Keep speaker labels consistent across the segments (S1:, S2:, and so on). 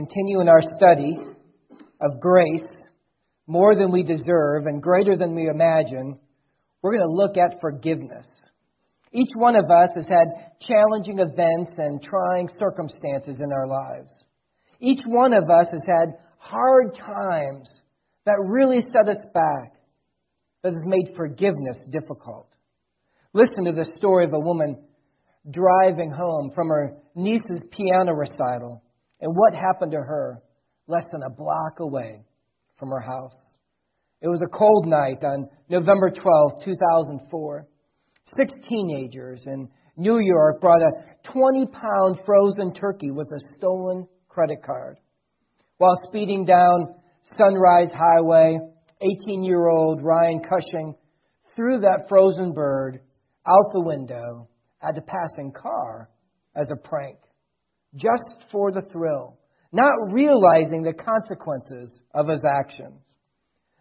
S1: continue in our study of grace, more than we deserve and greater than we imagine, we're going to look at forgiveness. Each one of us has had challenging events and trying circumstances in our lives. Each one of us has had hard times that really set us back, that has made forgiveness difficult. Listen to the story of a woman driving home from her niece's piano recital and what happened to her less than a block away from her house. It was a cold night on November 12, 2004. Six teenagers in New York brought a 20 pound frozen turkey with a stolen credit card. While speeding down Sunrise Highway, 18 year old Ryan Cushing threw that frozen bird out the window at a passing car as a prank, just for the thrill, not realizing the consequences of his actions.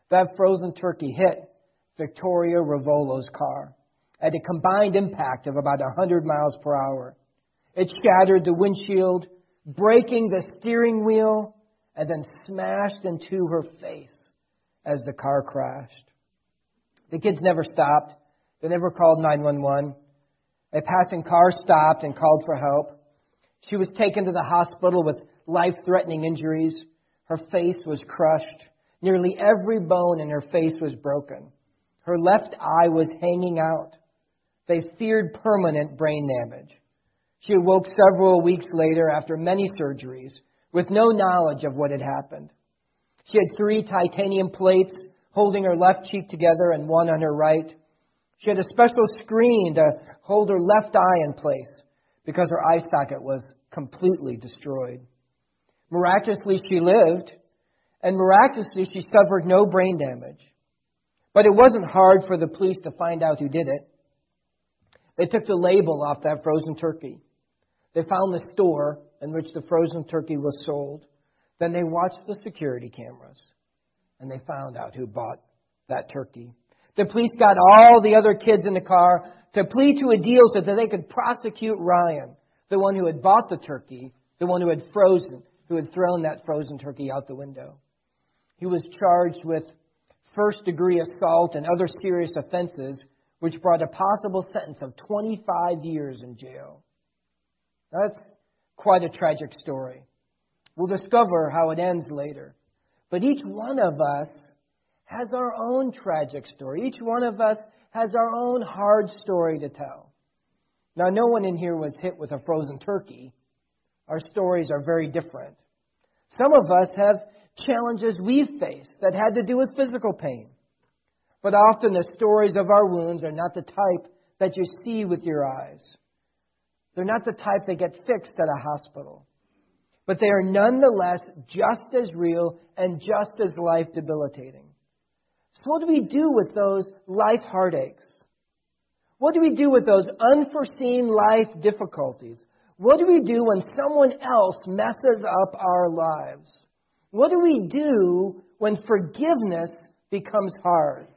S1: That frozen turkey hit Victoria Ruvolo's car at a combined impact of about 100 miles per hour. It shattered the windshield, breaking the steering wheel, and then smashed into her face as the car crashed. The kids never stopped. They never called 911. A passing car stopped and called for help. She was taken to the hospital with life threatening injuries. Her face was crushed. Nearly every bone in her face was broken. Her left eye was hanging out. They feared permanent brain damage. She awoke several weeks later after many surgeries with no knowledge of what had happened. She had three titanium plates holding her left cheek together and one on her right. She had a special screen to hold her left eye in place because her eye socket was completely destroyed. Miraculously, she lived, and miraculously, she suffered no brain damage. But it wasn't hard for the police to find out who did it. They took the label off that frozen turkey. They found the store in which the frozen turkey was sold. Then they watched the security cameras and they found out who bought that turkey. The police got all the other kids in the car to plead to a deal so that they could prosecute Ryan, the one who had bought the turkey, the one who had frozen, who had thrown that frozen turkey out the window. He was charged with first degree assault and other serious offenses, which brought a possible sentence of 25 years in jail. That's quite a tragic story. We'll discover how it ends later. But each one of us has our own tragic story. Each one of us has our own hard story to tell. Now, no one in here was hit with a frozen turkey. Our stories are very different. Some of us have challenges we've faced that had to do with physical pain. But often the stories of our wounds are not the type that you see with your eyes. They're not the type that get fixed at a hospital. But they are nonetheless just as real and just as life debilitating. So, what do we do with those life heartaches? What do we do with those unforeseen life difficulties? What do we do when someone else messes up our lives? What do we do when forgiveness becomes hard?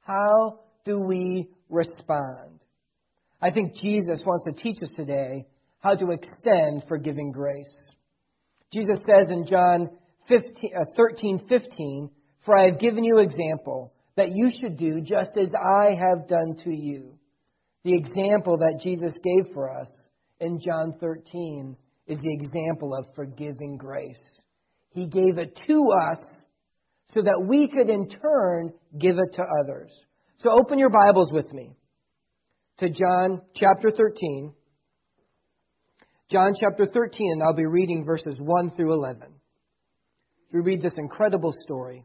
S1: How do we respond? I think Jesus wants to teach us today how to extend forgiving grace. Jesus says in John 15, uh, 13, 15, For I have given you example that you should do just as I have done to you. The example that Jesus gave for us in John 13 is the example of forgiving grace. He gave it to us so that we could in turn give it to others. So open your Bibles with me to John chapter 13. John chapter 13, and I'll be reading verses 1 through 11. We read this incredible story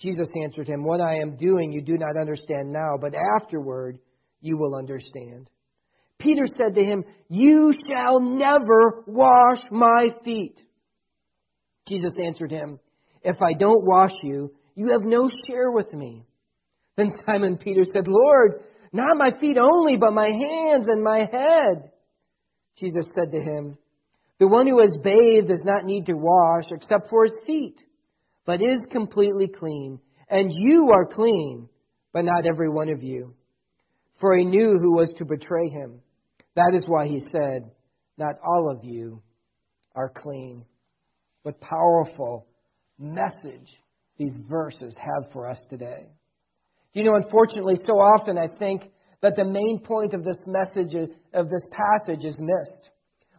S1: Jesus answered him, What I am doing you do not understand now, but afterward you will understand. Peter said to him, You shall never wash my feet. Jesus answered him, If I don't wash you, you have no share with me. Then Simon Peter said, Lord, not my feet only, but my hands and my head. Jesus said to him, The one who has bathed does not need to wash except for his feet, but is completely clean. And you are clean, but not every one of you. For he knew who was to betray him. That is why he said, Not all of you are clean. What powerful message these verses have for us today. You know, unfortunately, so often I think that the main point of this message, of this passage, is missed.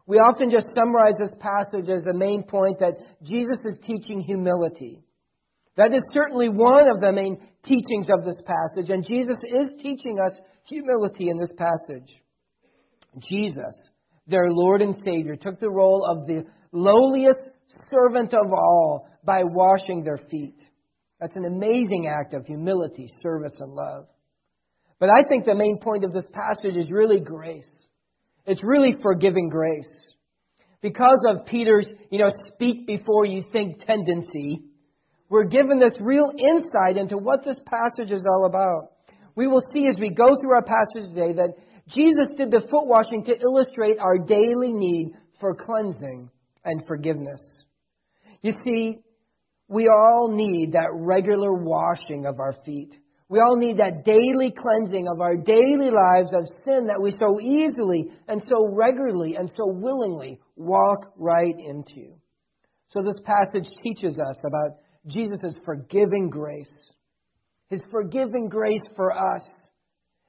S1: We often just summarize this passage as the main point that Jesus is teaching humility. That is certainly one of the main teachings of this passage, and Jesus is teaching us humility in this passage. Jesus, their Lord and Savior, took the role of the lowliest servant of all by washing their feet. That's an amazing act of humility, service, and love. But I think the main point of this passage is really grace. It's really forgiving grace. Because of Peter's, you know, speak before you think tendency, we're given this real insight into what this passage is all about. We will see as we go through our passage today that Jesus did the foot washing to illustrate our daily need for cleansing and forgiveness. You see, we all need that regular washing of our feet. We all need that daily cleansing of our daily lives of sin that we so easily and so regularly and so willingly walk right into. So this passage teaches us about Jesus' forgiving grace. His forgiving grace for us.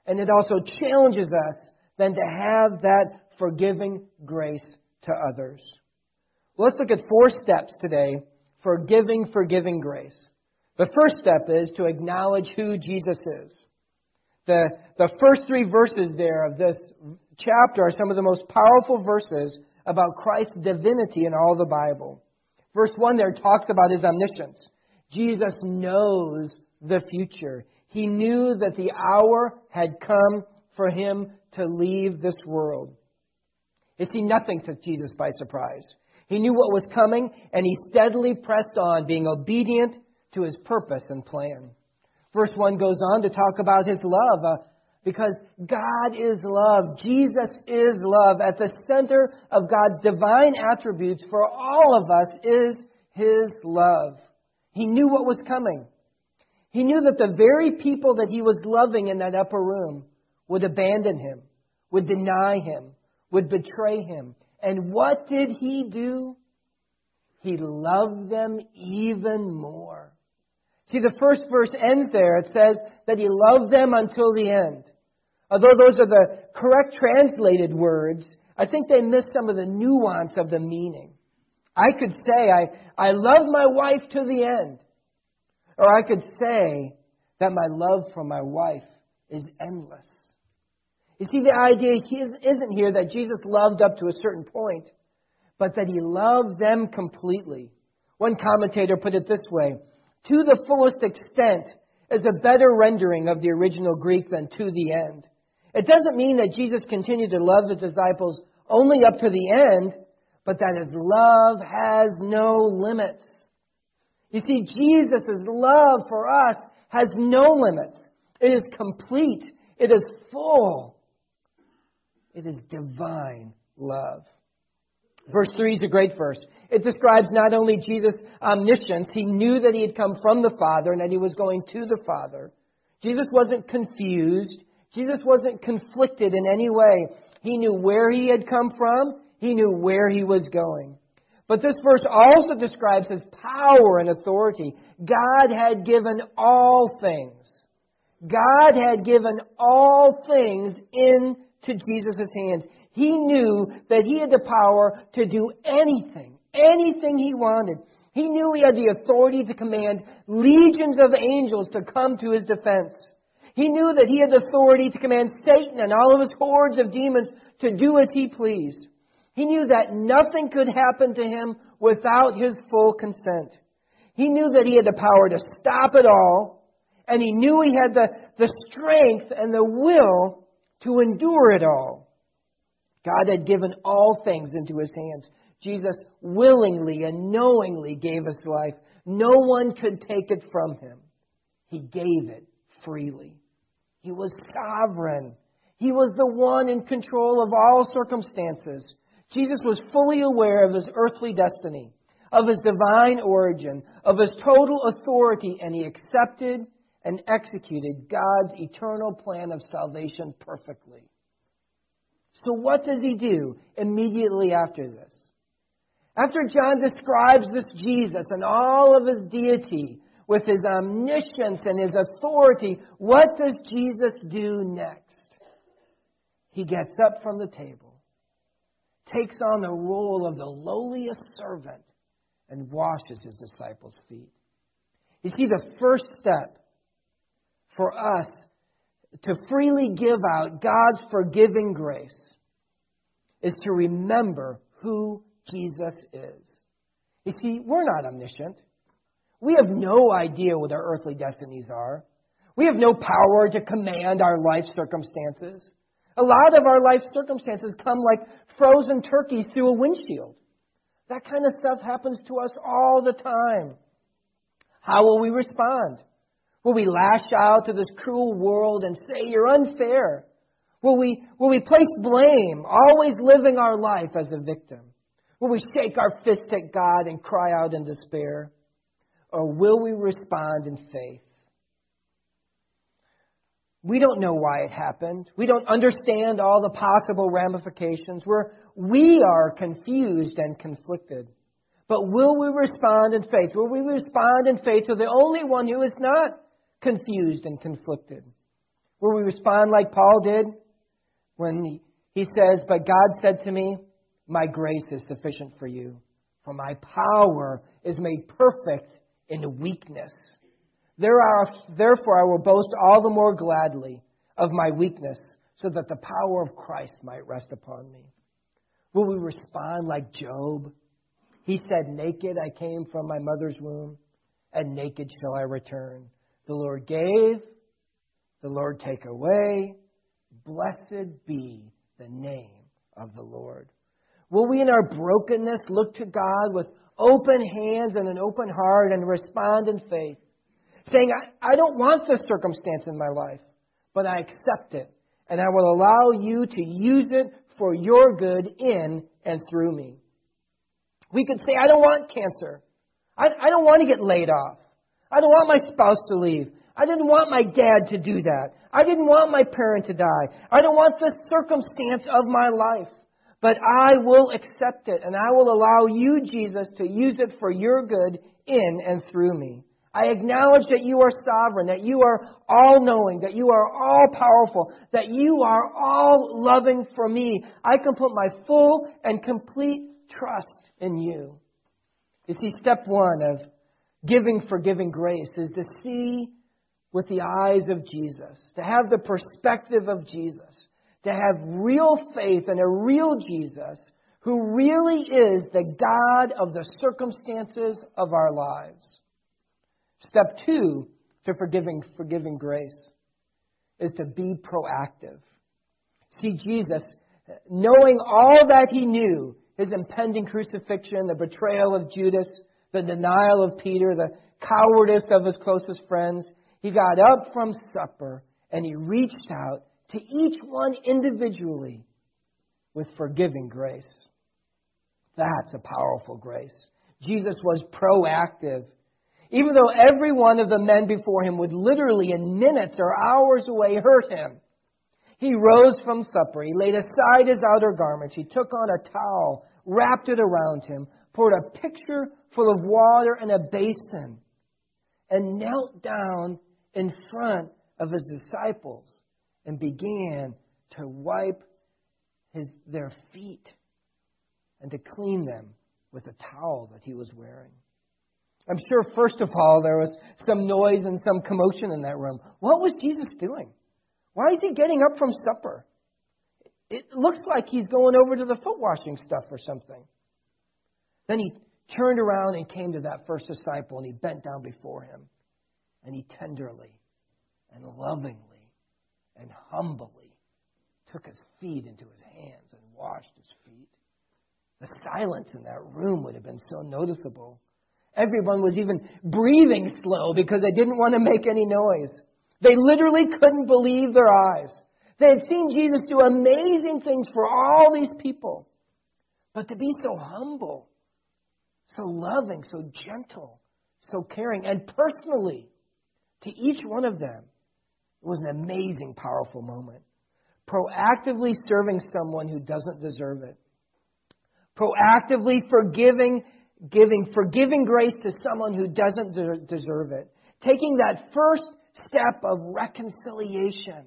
S1: And it also challenges us then to have that forgiving grace to others. Let's look at four steps today for giving forgiving grace. The first step is to acknowledge who Jesus is. The, the first three verses there of this chapter are some of the most powerful verses about Christ's divinity in all the Bible. Verse 1 there talks about his omniscience. Jesus knows the future. He knew that the hour had come for him to leave this world. You see, nothing took Jesus by surprise. He knew what was coming, and he steadily pressed on, being obedient to his purpose and plan. Verse 1 goes on to talk about his love, uh, because God is love. Jesus is love. At the center of God's divine attributes for all of us is his love. He knew what was coming. He knew that the very people that he was loving in that upper room would abandon him, would deny him, would betray him. And what did he do? He loved them even more. See, the first verse ends there. It says that he loved them until the end. Although those are the correct translated words, I think they miss some of the nuance of the meaning. I could say, I, I love my wife to the end. Or I could say that my love for my wife is endless. You see, the idea isn't here that Jesus loved up to a certain point, but that he loved them completely. One commentator put it this way to the fullest extent is a better rendering of the original Greek than to the end. It doesn't mean that Jesus continued to love the disciples only up to the end, but that his love has no limits. You see, Jesus' love for us has no limits. It is complete. It is full. It is divine love. Verse 3 is a great verse. It describes not only Jesus' omniscience, he knew that he had come from the Father and that he was going to the Father. Jesus wasn't confused. Jesus wasn't conflicted in any way. He knew where he had come from. He knew where he was going. But this verse also describes his power and authority. God had given all things. God had given all things into Jesus' hands. He knew that he had the power to do anything, anything he wanted. He knew he had the authority to command legions of angels to come to his defense. He knew that he had the authority to command Satan and all of his hordes of demons to do as he pleased. He knew that nothing could happen to him without his full consent. He knew that he had the power to stop it all, and he knew he had the, the strength and the will to endure it all. God had given all things into his hands. Jesus willingly and knowingly gave his life. No one could take it from him. He gave it freely. He was sovereign. He was the one in control of all circumstances. Jesus was fully aware of his earthly destiny, of his divine origin, of his total authority, and he accepted and executed God's eternal plan of salvation perfectly. So, what does he do immediately after this? After John describes this Jesus and all of his deity with his omniscience and his authority, what does Jesus do next? He gets up from the table, takes on the role of the lowliest servant, and washes his disciples' feet. You see, the first step for us to freely give out God's forgiving grace is to remember who Jesus is. You see, we're not omniscient. We have no idea what our earthly destinies are. We have no power to command our life circumstances. A lot of our life circumstances come like frozen turkeys through a windshield. That kind of stuff happens to us all the time. How will we respond? Will we lash out to this cruel world and say, You're unfair? Will we, will we place blame, always living our life as a victim? Will we shake our fist at God and cry out in despair? Or will we respond in faith? We don't know why it happened. We don't understand all the possible ramifications. We're, we are confused and conflicted. But will we respond in faith? Will we respond in faith to the only one who is not confused and conflicted? Will we respond like Paul did? when he, says, But God said to me, My grace is sufficient for you, for my power is made perfect in weakness. There are, therefore, I will boast all the more gladly of my weakness, so that the power of Christ might rest upon me. Will we respond like Job? He said, Naked I came from my mother's womb, and naked shall I return. The Lord gave, the Lord take away. Blessed be the name of the Lord. Will we in our brokenness look to God with open hands and an open heart and respond in faith, saying, I, I don't want this circumstance in my life, but I accept it, and I will allow you to use it for your good in and through me. We could say, I don't want cancer. I, I don't want to get laid off. I don't want my spouse to leave. I didn't want my dad to do that. I didn't want my parent to die. I don't want the circumstance of my life. But I will accept it and I will allow you, Jesus, to use it for your good in and through me. I acknowledge that you are sovereign, that you are all knowing, that you are all powerful, that you are all loving for me. I can put my full and complete trust in you. You see, step one of giving forgiving grace is to see with the eyes of Jesus, to have the perspective of Jesus, to have real faith in a real Jesus who really is the God of the circumstances of our lives. Step two to forgiving, forgiving grace is to be proactive. See, Jesus, knowing all that he knew, his impending crucifixion, the betrayal of Judas, the denial of Peter, the cowardice of his closest friends, he got up from supper and he reached out to each one individually with forgiving grace. That's a powerful grace. Jesus was proactive. Even though every one of the men before him would literally, in minutes or hours away, hurt him, he rose from supper. He laid aside his outer garments. He took on a towel, wrapped it around him, poured a pitcher full of water in a basin, and knelt down in front of his disciples and began to wipe his, their feet and to clean them with a towel that he was wearing. I'm sure, first of all, there was some noise and some commotion in that room. What was Jesus doing? Why is he getting up from supper? It looks like he's going over to the foot washing stuff or something. Then he turned around and came to that first disciple and he bent down before him. And he tenderly and lovingly and humbly took his feet into his hands and washed his feet. The silence in that room would have been so noticeable. Everyone was even breathing slow because they didn't want to make any noise. They literally couldn't believe their eyes. They had seen Jesus do amazing things for all these people. But to be so humble, so loving, so gentle, so caring, and personally to each one of them, it was an amazing, powerful moment. Proactively serving someone who doesn't deserve it. Proactively forgiving, giving forgiving grace to someone who doesn't de- deserve it. Taking that first step of reconciliation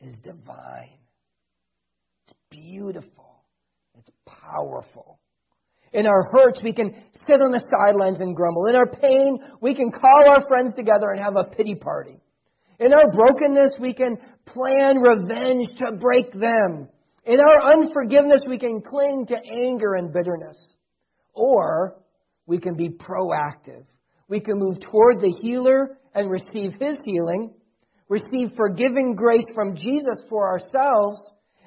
S1: is divine. It's beautiful. It's powerful. In our hurts, we can sit on the sidelines and grumble. In our pain, we can call our friends together and have a pity party. In our brokenness, we can plan revenge to break them. In our unforgiveness, we can cling to anger and bitterness. Or we can be proactive. We can move toward the healer and receive his healing, receive forgiving grace from Jesus for ourselves,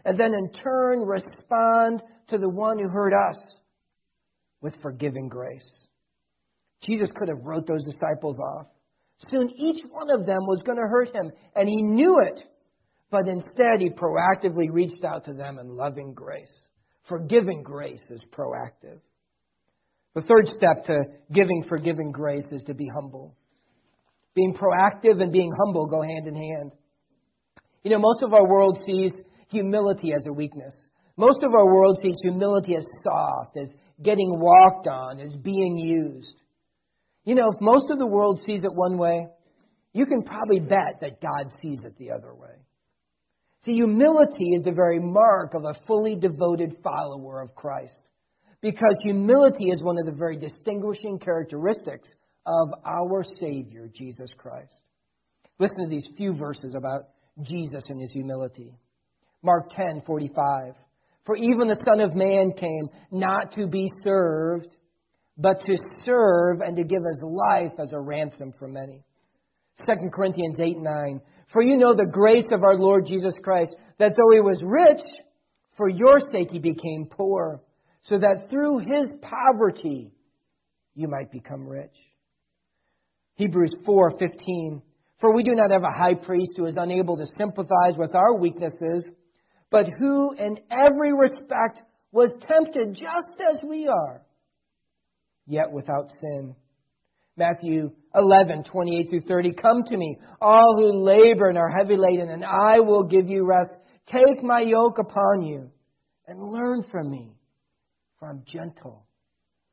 S1: and then in turn respond to the one who hurt us with forgiving grace. Jesus could have wrote those disciples off. Soon each one of them was going to hurt him, and he knew it. But instead, he proactively reached out to them in loving grace. Forgiving grace is proactive. The third step to giving forgiving grace is to be humble. Being proactive and being humble go hand in hand. You know, most of our world sees humility as a weakness. Most of our world sees humility as soft, as getting walked on, as being used. You know, if most of the world sees it one way, you can probably bet that God sees it the other way. See, humility is the very mark of a fully devoted follower of Christ. Because humility is one of the very distinguishing characteristics of our Savior, Jesus Christ. Listen to these few verses about Jesus and his humility. Mark 10, 45. For even the Son of Man came not to be served, but to serve and to give his life as a ransom for many. 2 Corinthians 8, 9. For you know the grace of our Lord Jesus Christ, that though he was rich, for your sake he became poor, so that through his poverty you might become rich. Hebrews 4:15 For we do not have a high priest who is unable to sympathize with our weaknesses, but who in every respect was tempted just as we are, yet without sin. Matthew 11, 28 through 30. Come to me, all who labor and are heavy laden, and I will give you rest. Take my yoke upon you and learn from me, for I'm gentle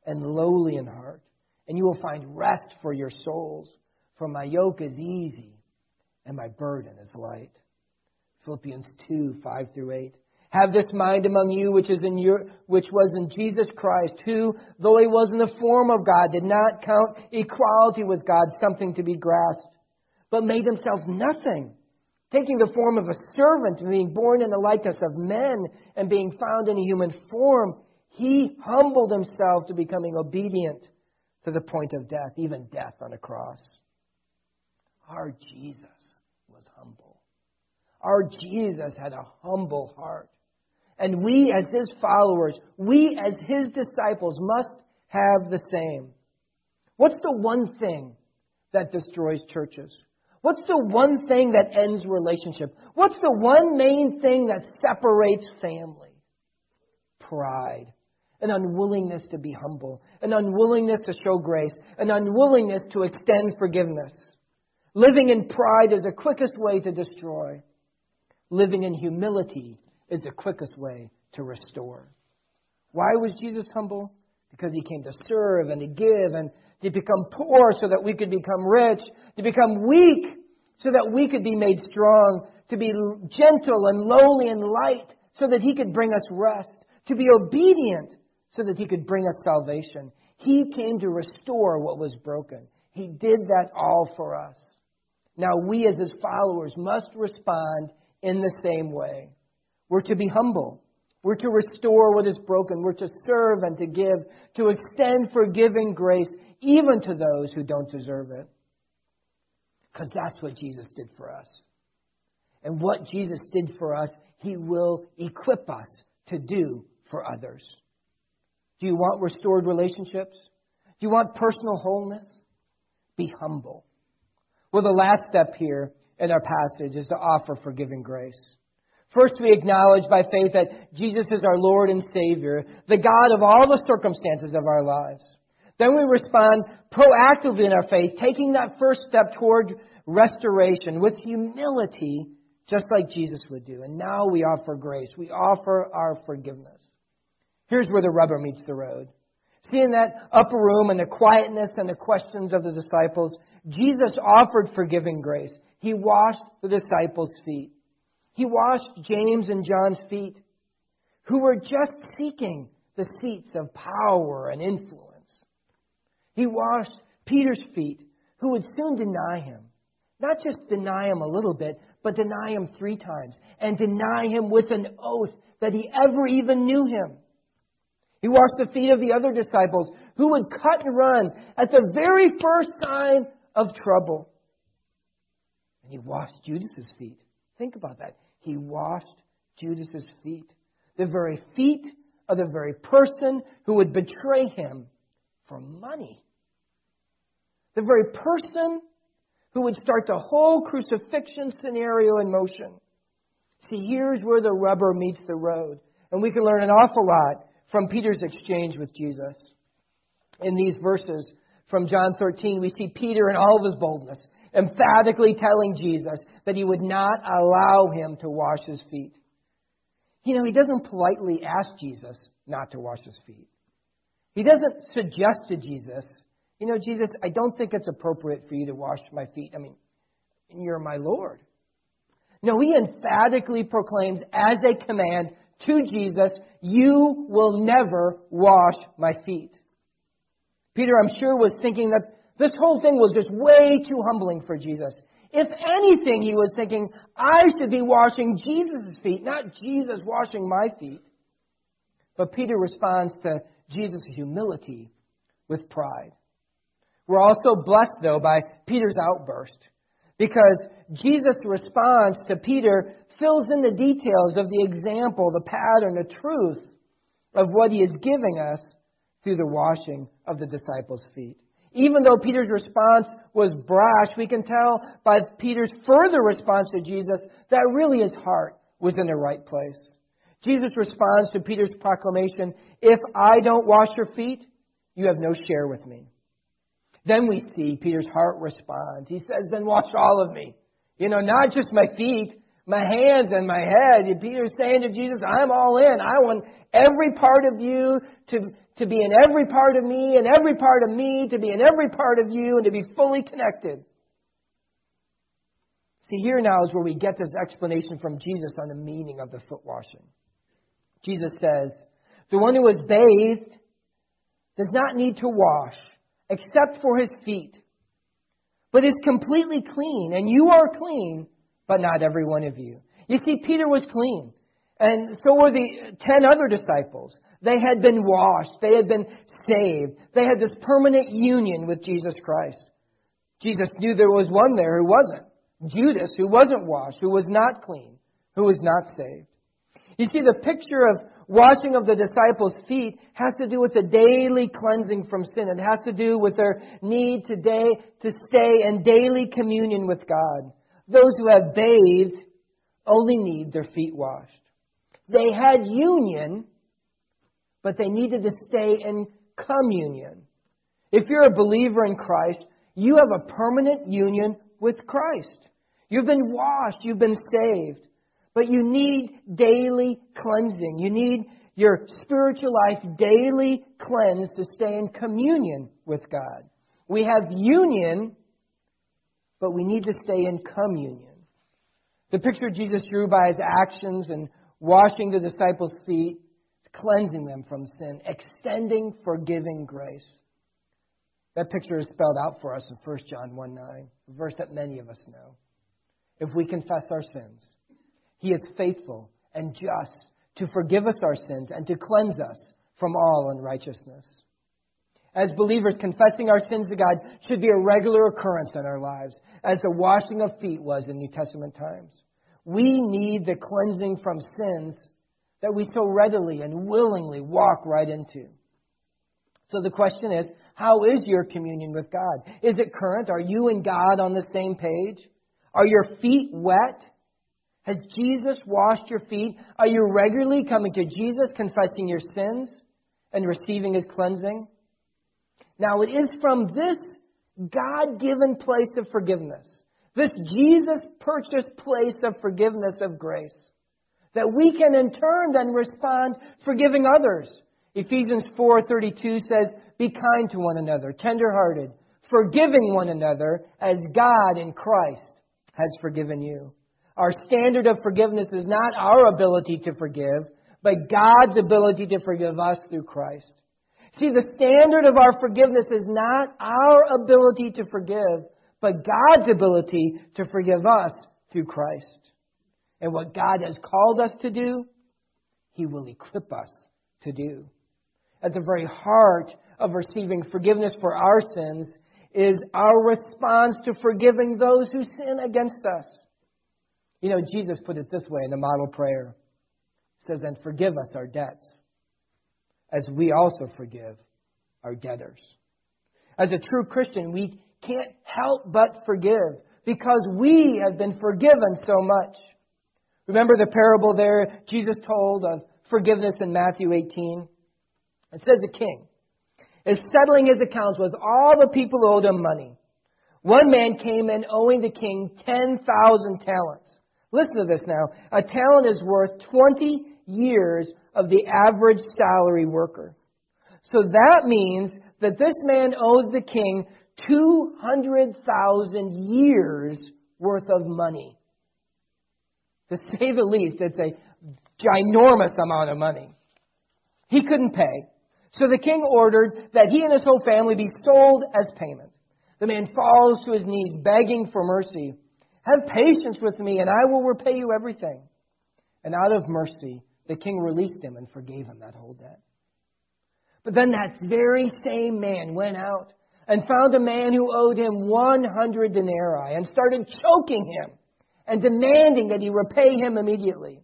S1: and lowly in heart, and you will find rest for your souls. For my yoke is easy and my burden is light. Philippians 2, 5 through 8. Have this mind among you which is in your which was in Jesus Christ, who, though he was in the form of God, did not count equality with God something to be grasped, but made himself nothing, taking the form of a servant, being born in the likeness of men, and being found in a human form, he humbled himself to becoming obedient to the point of death, even death on a cross. Our Jesus was humble. Our Jesus had a humble heart. And we, as his followers, we, as his disciples, must have the same. What's the one thing that destroys churches? What's the one thing that ends relationship? What's the one main thing that separates family? Pride. An unwillingness to be humble, an unwillingness to show grace, an unwillingness to extend forgiveness. Living in pride is the quickest way to destroy. Living in humility is the quickest way to restore. Why was Jesus humble? Because he came to serve and to give and to become poor so that we could become rich, to become weak so that we could be made strong, to be gentle and lowly and light so that he could bring us rest, to be obedient so that he could bring us salvation. He came to restore what was broken. He did that all for us. Now we, as his followers, must respond in the same way. We're to be humble. We're to restore what is broken. We're to serve and to give, to extend forgiving grace even to those who don't deserve it. Because that's what Jesus did for us. And what Jesus did for us, he will equip us to do for others. Do you want restored relationships? Do you want personal wholeness? Be humble. Well, the last step here in our passage is to offer forgiving grace. First, we acknowledge by faith that Jesus is our Lord and Savior, the God of all the circumstances of our lives. Then we respond proactively in our faith, taking that first step toward restoration with humility, just like Jesus would do. And now we offer grace. We offer our forgiveness. Here's where the rubber meets the road. See, in that upper room and the quietness and the questions of the disciples, Jesus offered forgiving grace. He washed the disciples' feet. He washed James and John's feet, who were just seeking the seats of power and influence. He washed Peter's feet, who would soon deny him. Not just deny him a little bit, but deny him three times, and deny him with an oath that he ever even knew him. He washed the feet of the other disciples who would cut and run at the very first sign of trouble. And he washed Judas's feet. Think about that. He washed Judas's feet. The very feet of the very person who would betray him for money. The very person who would start the whole crucifixion scenario in motion. See, here's where the rubber meets the road. And we can learn an awful lot from Peter's exchange with Jesus. In these verses from John 13, we see Peter in all of his boldness, emphatically telling Jesus that he would not allow him to wash his feet. You know, he doesn't politely ask Jesus not to wash his feet. He doesn't suggest to Jesus, you know, Jesus, I don't think it's appropriate for you to wash my feet. I mean, you're my Lord. No, he emphatically proclaims as a command to Jesus, You will never wash my feet. Peter, I'm sure, was thinking that this whole thing was just way too humbling for Jesus. If anything, he was thinking, I should be washing Jesus' feet, not Jesus washing my feet. But Peter responds to Jesus' humility with pride. We're also blessed, though, by Peter's outburst because Jesus' response to Peter fills in the details of the example, the pattern, the truth of what he is giving us through the washing of the disciples' feet. Even though Peter's response was brash, we can tell by Peter's further response to Jesus that really his heart was in the right place. Jesus responds to Peter's proclamation, If I don't wash your feet, you have no share with me. Then we see Peter's heart responds. He says, Then wash all of me. You know, not just my feet, my hands and my head. Peter's saying to Jesus, I'm all in. I want every part of you to, to be in every part of me, and every part of me to be in every part of you, and to be fully connected. See, here now is where we get this explanation from Jesus on the meaning of the foot washing. Jesus says, The one who is bathed does not need to wash except for his feet, but is completely clean, and you are clean, but not every one of you. You see, Peter was clean, and so were the ten other disciples. They had been washed, they had been saved, they had this permanent union with Jesus Christ. Jesus knew there was one there who wasn't. Judas, who wasn't washed, who was not clean, who was not saved. You see, the picture of washing of the disciples' feet has to do with the daily cleansing from sin. It has to do with their need today to stay in daily communion with God. Those who have bathed only need their feet washed. They had union, but they needed to stay in communion. If you're a believer in Christ, you have a permanent union with Christ. You've been washed, you've been saved. But you need daily cleansing. You need your spiritual life daily cleansed to stay in communion with God. We have union, but we need to stay in communion. The picture Jesus drew by his actions and washing the disciples' feet cleansing them from sin, extending forgiving grace. That picture is spelled out for us in 1 John 1 9, a verse that many of us know. If we confess our sins, He is faithful and just to forgive us our sins and to cleanse us from all unrighteousness. As believers, confessing our sins to God should be a regular occurrence in our lives, as the washing of feet was in New Testament times. We need the cleansing from sins that we so readily and willingly walk right into. So the question is, how is your communion with God? Is it current? Are you and God on the same page? Are your feet wet? Has Jesus washed your feet? Are you regularly coming to Jesus, confessing your sins and receiving his cleansing? Now, it is from this God given place of forgiveness, this Jesus purchased place of forgiveness of grace, that we can in turn then respond forgiving others. Ephesians 4:32 says, "Be kind to one another, tenderhearted, forgiving one another as God in Christ has forgiven you." Our standard of forgiveness is not our ability to forgive, but God's ability to forgive us through Christ. See, the standard of our forgiveness is not our ability to forgive, but God's ability to forgive us through Christ. And what God has called us to do, He will equip us to do. At the very heart of receiving forgiveness for our sins is our response to forgiving those who sin against us. You know, Jesus put it this way in the model prayer. Says, And forgive us our debts, as we also forgive our debtors. As a true Christian, we can't help but forgive because we have been forgiven so much. Remember the parable there Jesus told of forgiveness in Matthew 18? It says a king is settling his accounts with all the people who owed him money. One man came in owing the king 10,000 talents. Listen to this now. A talent is worth 20 years of the average salary worker. So that means that this man owed the king 200,000 years worth of money. To say the least, it's a ginormous amount of money. He couldn't pay. So the king ordered that he and his whole family be sold as payment. The man falls to his knees, begging for mercy. Have patience with me, and I will repay you everything. And out of mercy, the king released him and forgave him that whole debt. But then that very same man went out and found a man who owed him 100 denarii and started choking him and demanding that he repay him immediately.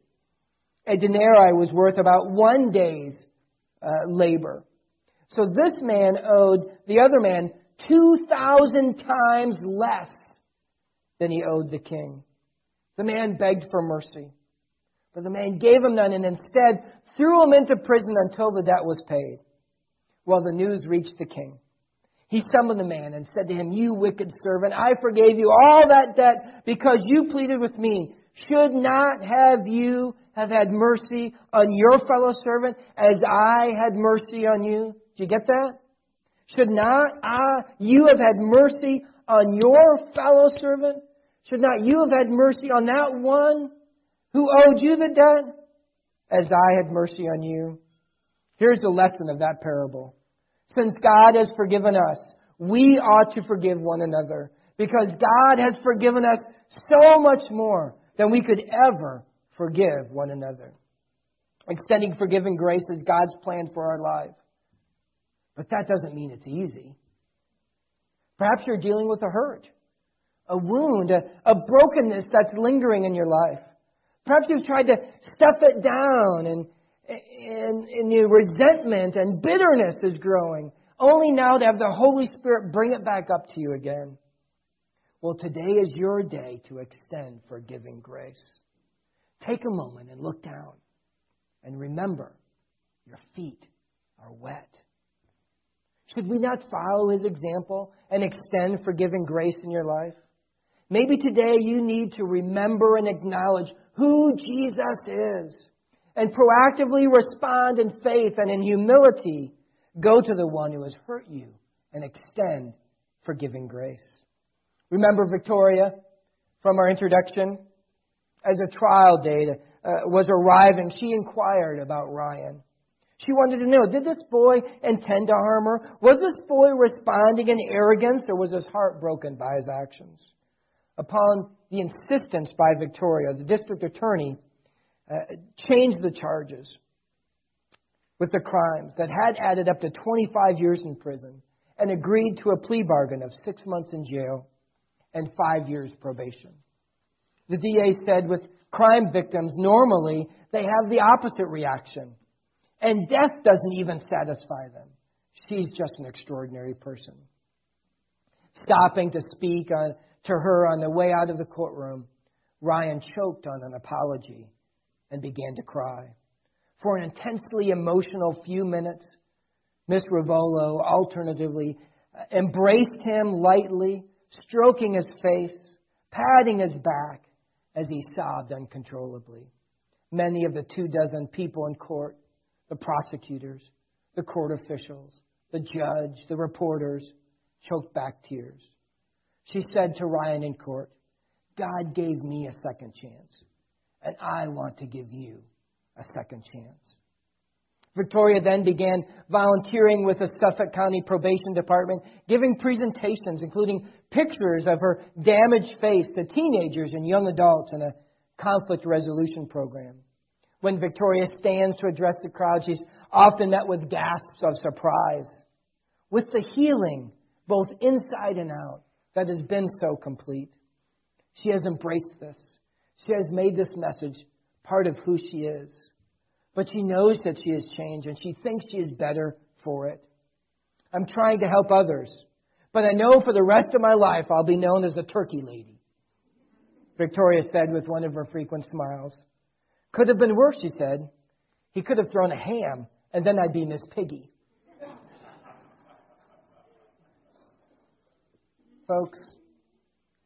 S1: A denarii was worth about one day's uh, labor. So this man owed the other man 2,000 times less than he owed the king. The man begged for mercy, but the man gave him none and instead threw him into prison until the debt was paid. Well, the news reached the king. He summoned the man and said to him, You wicked servant, I forgave you all that debt because you pleaded with me. Should not have you have had mercy on your fellow servant as I had mercy on you? Do you get that? Should not I, you have had mercy on your fellow servant? Should not you have had mercy on that one who owed you the debt as I had mercy on you? Here's the lesson of that parable. Since God has forgiven us, we ought to forgive one another because God has forgiven us so much more than we could ever forgive one another. Extending forgiving grace is God's plan for our life. But that doesn't mean it's easy. Perhaps you're dealing with a hurt, a wound, a, a brokenness that's lingering in your life. Perhaps you've tried to stuff it down and and, and your resentment and bitterness is growing, only now to have the Holy Spirit bring it back up to you again. Well, today is your day to extend forgiving grace. Take a moment and look down and remember your feet are wet. Should we not follow his example and extend forgiving grace in your life? Maybe today you need to remember and acknowledge who Jesus is and proactively respond in faith and in humility, go to the one who has hurt you and extend forgiving grace. Remember Victoria from our introduction? As a trial date uh, was arriving, she inquired about Ryan. She wanted to know, did this boy intend to harm her? Was this boy responding in arrogance or was his heart broken by his actions? Upon the insistence by Victoria, the district attorney uh, changed the charges with the crimes that had added up to 25 years in prison and agreed to a plea bargain of six months in jail and five years probation. The DA said with crime victims, normally they have the opposite reaction and death doesn't even satisfy them. She's just an extraordinary person. Stopping to speak on, to her on the way out of the courtroom, Ryan choked on an apology and began to cry. For an intensely emotional few minutes, Miss Ruvolo alternatively embraced him lightly, stroking his face, patting his back as he sobbed uncontrollably. Many of the two dozen people in court the prosecutors, the court officials, the judge, the reporters choked back tears. She said to Ryan in court, God gave me a second chance, and I want to give you a second chance. Victoria then began volunteering with the Suffolk County Probation Department, giving presentations, including pictures of her damaged face to teenagers and young adults in a conflict resolution program. When Victoria stands to address the crowd, she's often met with gasps of surprise. With the healing, both inside and out, that has been so complete. She has embraced this. She has made this message part of who she is. But she knows that she has changed and she thinks she is better for it. I'm trying to help others, but I know for the rest of my life I'll be known as the turkey lady. Victoria said with one of her frequent smiles. Could have been worse, she said. He could have thrown a ham, and then I'd be Miss Piggy. Folks,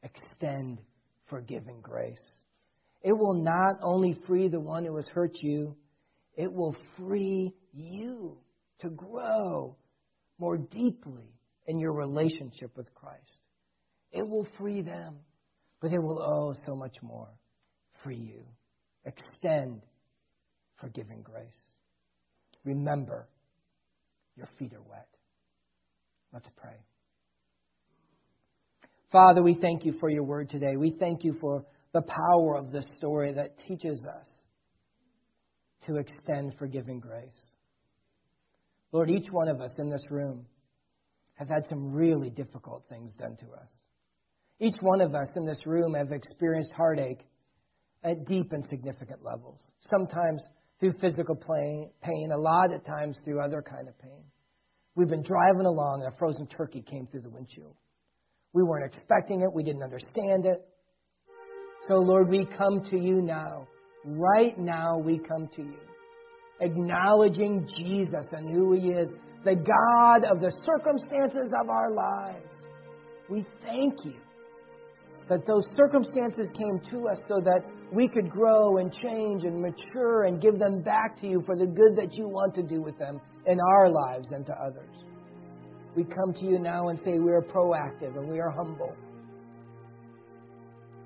S1: extend forgiving grace. It will not only free the one who has hurt you, it will free you to grow more deeply in your relationship with Christ. It will free them, but it will oh so much more free you extend forgiving grace. Remember, your feet are wet. Let's pray. Father, we thank you for your word today. We thank you for the power of this story that teaches us to extend forgiving grace. Lord, each one of us in this room have had some really difficult things done to us. Each one of us in this room have experienced heartache at deep and significant levels. Sometimes through physical pain, a lot of times through other kind of pain. We've been driving along and a frozen turkey came through the windshield. We weren't expecting it. We didn't understand it. So, Lord, we come to you now. Right now, we come to you. Acknowledging Jesus and who He is, the God of the circumstances of our lives. We thank you that those circumstances came to us so that we could grow and change and mature and give them back to you for the good that you want to do with them in our lives and to others. We come to you now and say we are proactive and we are humble.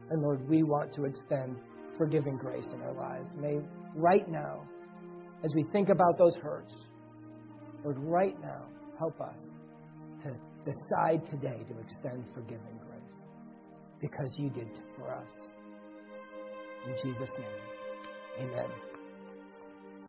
S1: And Lord, we want to extend forgiving grace in our lives. May right now, as we think about those hurts, Lord, right now, help us to decide today to extend forgiving grace because you did for us. In Jesus' name, amen.